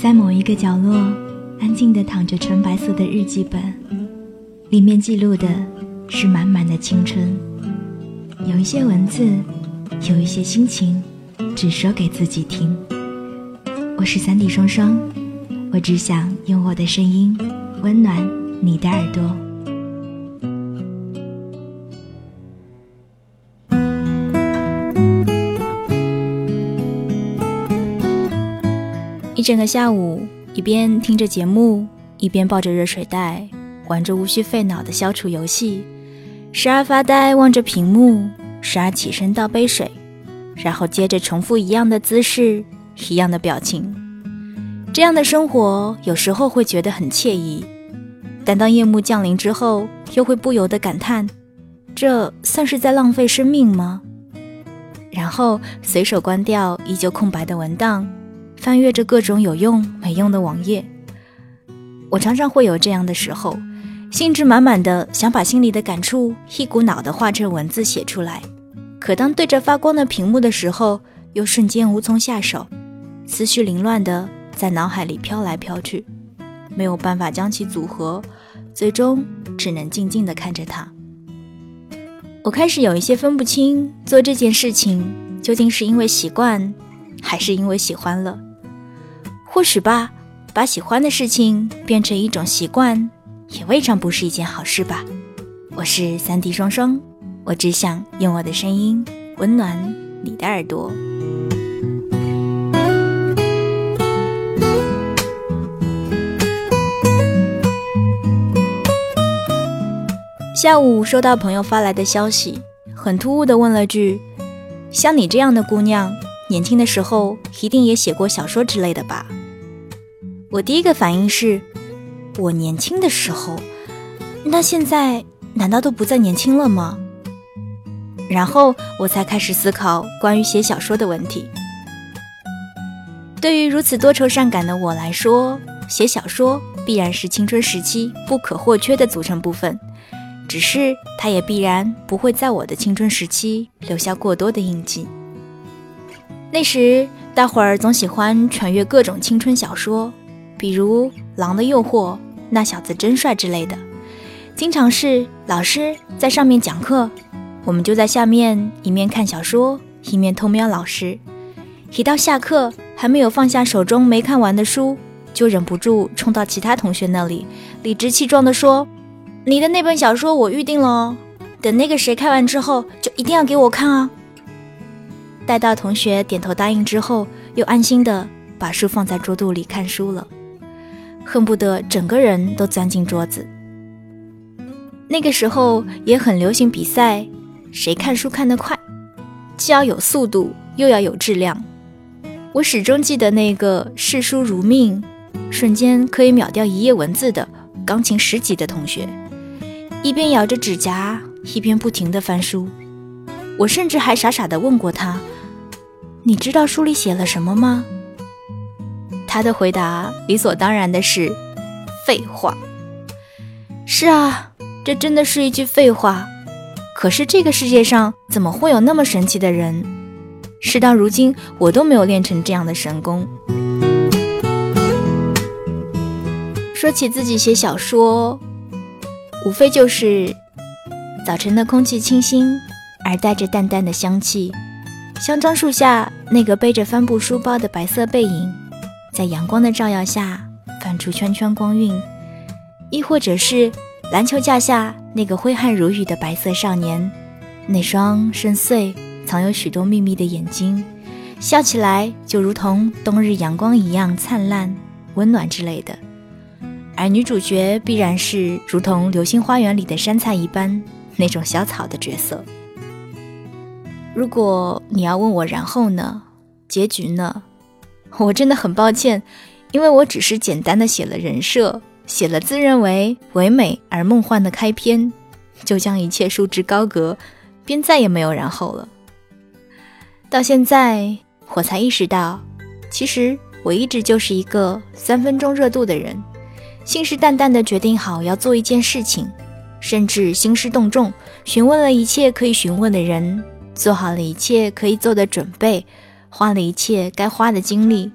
在某一个角落，安静的躺着纯白色的日记本，里面记录的是满满的青春。有一些文字，有一些心情，只说给自己听。我是三弟双双，我只想用我的声音温暖你的耳朵。一整个下午，一边听着节目，一边抱着热水袋，玩着无需费脑的消除游戏，时而发呆望着屏幕，时而起身倒杯水，然后接着重复一样的姿势，一样的表情。这样的生活有时候会觉得很惬意，但当夜幕降临之后，又会不由得感叹：这算是在浪费生命吗？然后随手关掉依旧空白的文档。翻阅着各种有用没用的网页，我常常会有这样的时候，兴致满满的想把心里的感触一股脑的化成文字写出来，可当对着发光的屏幕的时候，又瞬间无从下手，思绪凌乱的在脑海里飘来飘去，没有办法将其组合，最终只能静静的看着它。我开始有一些分不清，做这件事情究竟是因为习惯，还是因为喜欢了。或许吧，把喜欢的事情变成一种习惯，也未尝不是一件好事吧。我是三 D 双双，我只想用我的声音温暖你的耳朵。下午收到朋友发来的消息，很突兀的问了句：“像你这样的姑娘，年轻的时候一定也写过小说之类的吧？”我第一个反应是，我年轻的时候，那现在难道都不再年轻了吗？然后我才开始思考关于写小说的问题。对于如此多愁善感的我来说，写小说必然是青春时期不可或缺的组成部分，只是它也必然不会在我的青春时期留下过多的印记。那时大伙儿总喜欢传阅各种青春小说。比如《狼的诱惑》，那小子真帅之类的，经常是老师在上面讲课，我们就在下面一面看小说，一面偷瞄老师。一到下课，还没有放下手中没看完的书，就忍不住冲到其他同学那里，理直气壮地说：“你的那本小说我预定了哦，等那个谁看完之后，就一定要给我看啊！”待到同学点头答应之后，又安心的把书放在桌肚里看书了。恨不得整个人都钻进桌子。那个时候也很流行比赛，谁看书看得快，既要有速度，又要有质量。我始终记得那个视书如命，瞬间可以秒掉一页文字的钢琴十级的同学，一边咬着指甲，一边不停地翻书。我甚至还傻傻地问过他：“你知道书里写了什么吗？”他的回答理所当然的是：“废话。”是啊，这真的是一句废话。可是这个世界上怎么会有那么神奇的人？事到如今，我都没有练成这样的神功。说起自己写小说，无非就是早晨的空气清新而带着淡淡的香气，香樟树下那个背着帆布书包的白色背影。在阳光的照耀下，泛出圈圈光晕；亦或者是篮球架下那个挥汗如雨的白色少年，那双深邃、藏有许多秘密的眼睛，笑起来就如同冬日阳光一样灿烂、温暖之类的。而女主角必然是如同《流星花园》里的杉菜一般那种小草的角色。如果你要问我然后呢？结局呢？我真的很抱歉，因为我只是简单的写了人设，写了自认为唯美而梦幻的开篇，就将一切束之高阁，便再也没有然后了。到现在，我才意识到，其实我一直就是一个三分钟热度的人，信誓旦旦的决定好要做一件事情，甚至兴师动众，询问了一切可以询问的人，做好了一切可以做的准备。花了一切该花的精力，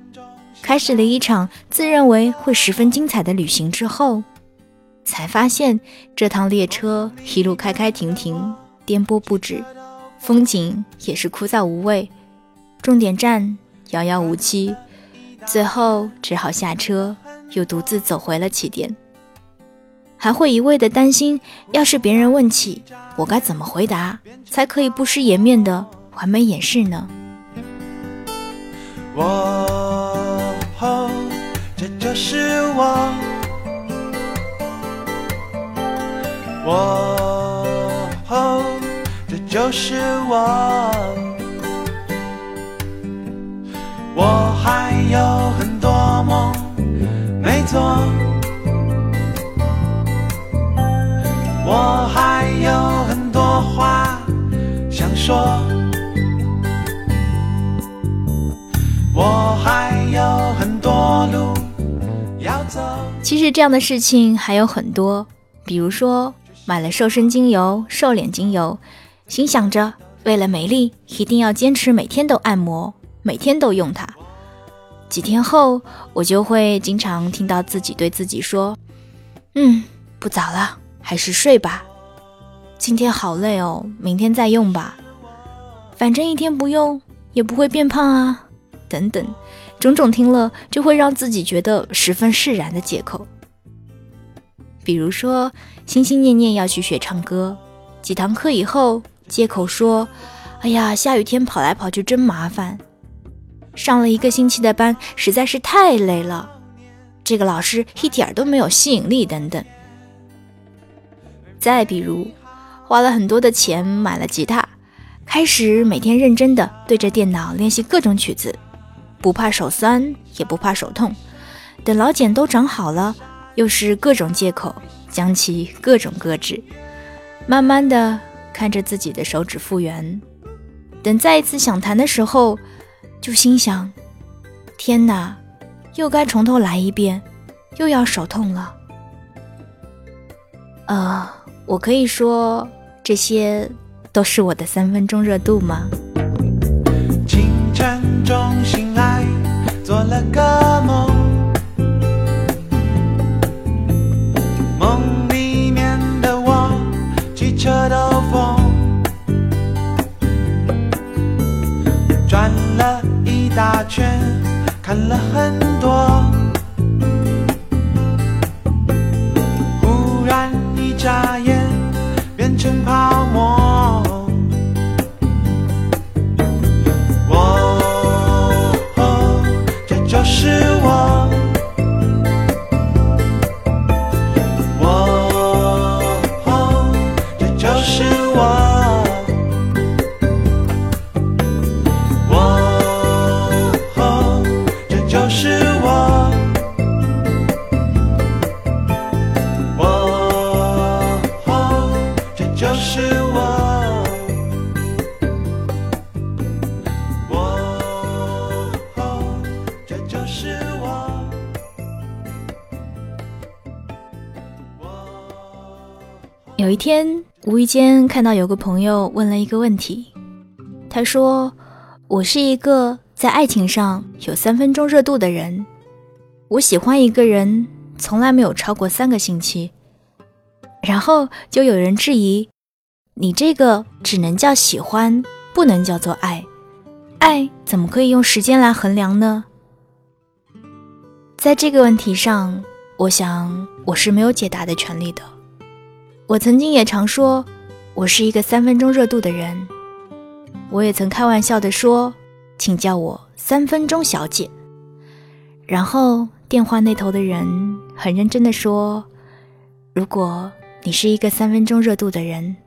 开始了一场自认为会十分精彩的旅行之后，才发现这趟列车一路开开停停，颠簸不止，风景也是枯燥无味，终点站遥遥无期，最后只好下车，又独自走回了起点。还会一味的担心，要是别人问起，我该怎么回答，才可以不失颜面的完美掩饰呢？我，这就是我。我，这就是我。我还有很多梦没做，我还有很多话想说。其实这样的事情还有很多，比如说买了瘦身精油、瘦脸精油，心想着为了美丽，一定要坚持每天都按摩，每天都用它。几天后，我就会经常听到自己对自己说：“嗯，不早了，还是睡吧。今天好累哦，明天再用吧。反正一天不用也不会变胖啊。”等等，种种听了就会让自己觉得十分释然的借口。比如说，心心念念要去学唱歌，几堂课以后，借口说：“哎呀，下雨天跑来跑去真麻烦，上了一个星期的班实在是太累了，这个老师一点都没有吸引力。”等等。再比如，花了很多的钱买了吉他，开始每天认真的对着电脑练习各种曲子。不怕手酸，也不怕手痛。等老茧都长好了，又是各种借口，将其各种搁置。慢慢的看着自己的手指复原，等再一次想弹的时候，就心想：天哪，又该从头来一遍，又要手痛了。呃，我可以说这些都是我的三分钟热度吗？了个梦，梦里面的我骑车兜风，转了一大圈，看了很多，就是我我这就是我有一天，无意间看到有个朋友问了一个问题。他说：“我是一个在爱情上有三分钟热度的人，我喜欢一个人从来没有超过三个星期。”然后就有人质疑：“你这个只能叫喜欢，不能叫做爱。爱怎么可以用时间来衡量呢？”在这个问题上，我想我是没有解答的权利的。我曾经也常说，我是一个三分钟热度的人。我也曾开玩笑的说，请叫我三分钟小姐。然后电话那头的人很认真的说，如果你是一个三分钟热度的人，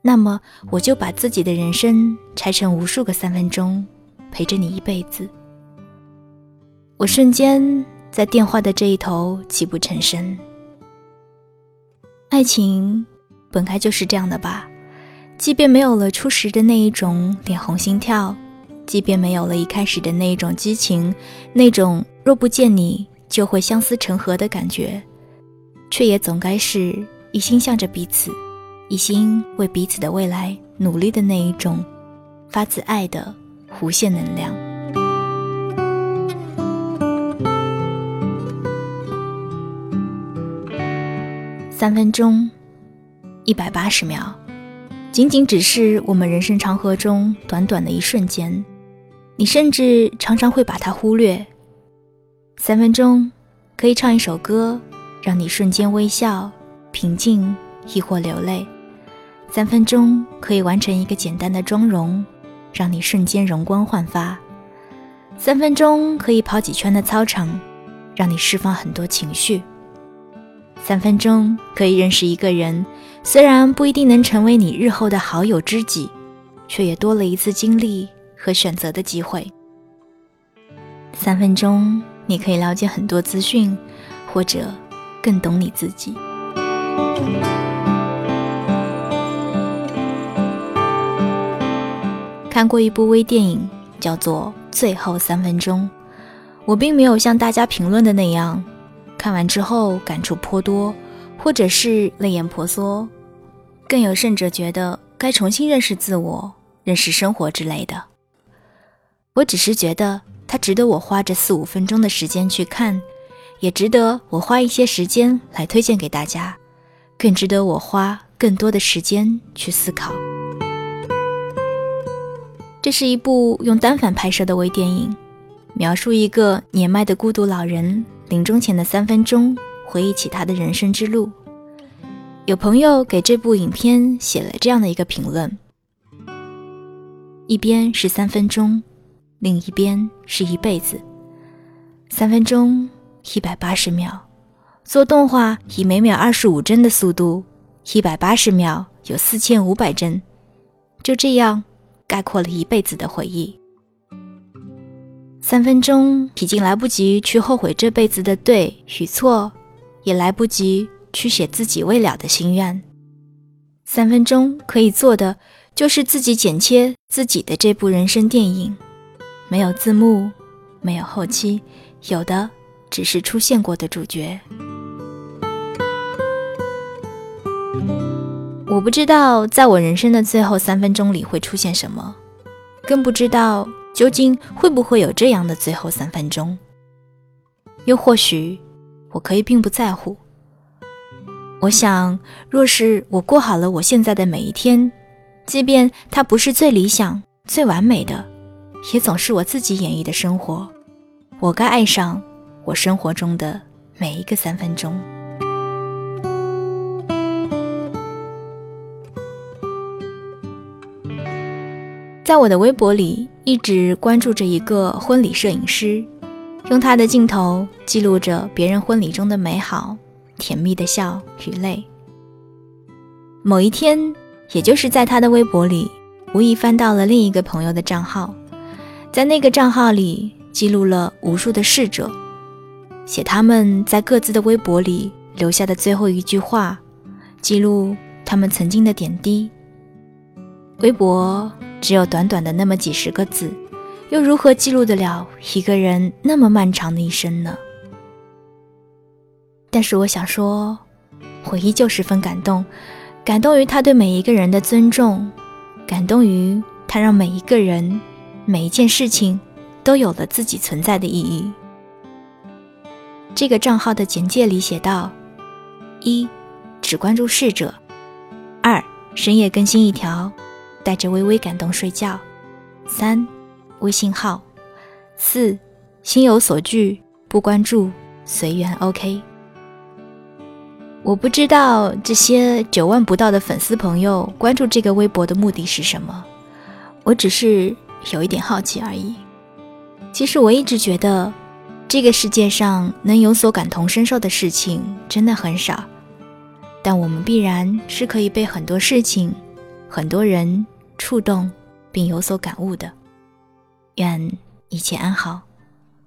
那么我就把自己的人生拆成无数个三分钟，陪着你一辈子。我瞬间在电话的这一头泣不成声。爱情本该就是这样的吧，即便没有了初时的那一种脸红心跳，即便没有了一开始的那一种激情，那种若不见你就会相思成河的感觉，却也总该是一心向着彼此，一心为彼此的未来努力的那一种发自爱的无限能量。三分钟一百八十秒仅仅只是我们人生长河中短短的一瞬间你甚至常常会把它忽略。三分钟可以唱一首歌让你瞬间微笑平静亦或流泪。三分钟可以完成一个简单的妆容，让你瞬间容光焕发；三分钟可以跑几圈的操场，让你释放很多情绪。三分钟可以认识一个人，虽然不一定能成为你日后的好友知己，却也多了一次经历和选择的机会。三分钟，你可以了解很多资讯，或者更懂你自己。看过一部微电影，叫做《最后三分钟》，我并没有像大家评论的那样。看完之后感触颇多，或者是泪眼婆娑，更有甚者觉得该重新认识自我、认识生活之类的。我只是觉得它值得我花这四五分钟的时间去看，也值得我花一些时间来推荐给大家，更值得我花更多的时间去思考。这是一部用单反拍摄的微电影，描述一个年迈的孤独老人。临终前的三分钟，回忆起他的人生之路。有朋友给这部影片写了这样的一个评论：一边是三分钟，另一边是一辈子。三分钟一百八十秒，做动画以每秒二十五帧的速度，一百八十秒有四千五百帧，就这样概括了一辈子的回忆。三分钟已经来不及去后悔这辈子的对与错，也来不及去写自己未了的心愿。三分钟可以做的就是自己剪切自己的这部人生电影，没有字幕，没有后期，有的只是出现过的主角。我不知道在我人生的最后三分钟里会出现什么，更不知道。究竟会不会有这样的最后三分钟？又或许，我可以并不在乎。我想，若是我过好了我现在的每一天，即便它不是最理想、最完美的，也总是我自己演绎的生活。我该爱上我生活中的每一个三分钟。在我的微博里，一直关注着一个婚礼摄影师，用他的镜头记录着别人婚礼中的美好、甜蜜的笑与泪。某一天，也就是在他的微博里，无意翻到了另一个朋友的账号，在那个账号里记录了无数的逝者，写他们在各自的微博里留下的最后一句话，记录他们曾经的点滴。微博。只有短短的那么几十个字，又如何记录得了一个人那么漫长的一生呢？但是我想说，我依旧十分感动，感动于他对每一个人的尊重，感动于他让每一个人、每一件事情都有了自己存在的意义。这个账号的简介里写道：一，只关注逝者；二，深夜更新一条。带着微微感动睡觉。三，微信号。四，心有所惧，不关注，随缘。OK。我不知道这些九万不到的粉丝朋友关注这个微博的目的是什么，我只是有一点好奇而已。其实我一直觉得，这个世界上能有所感同身受的事情真的很少，但我们必然是可以被很多事情、很多人。触动并有所感悟的，愿一切安好。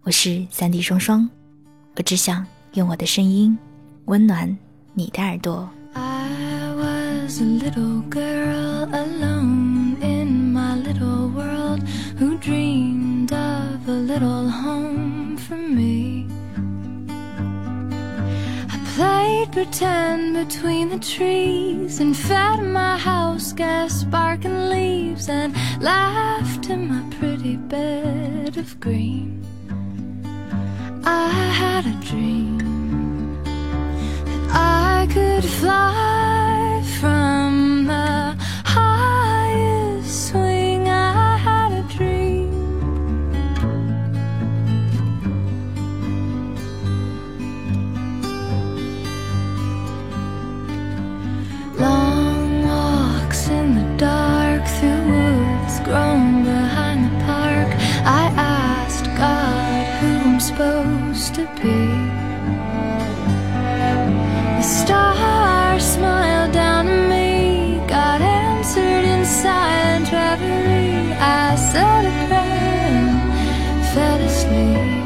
我是三弟双双，我只想用我的声音温暖你的耳朵。played pretend between the trees and fed my house gas sparking leaves and laughed in my pretty bed of green. I had a dream that I could could fly from the me.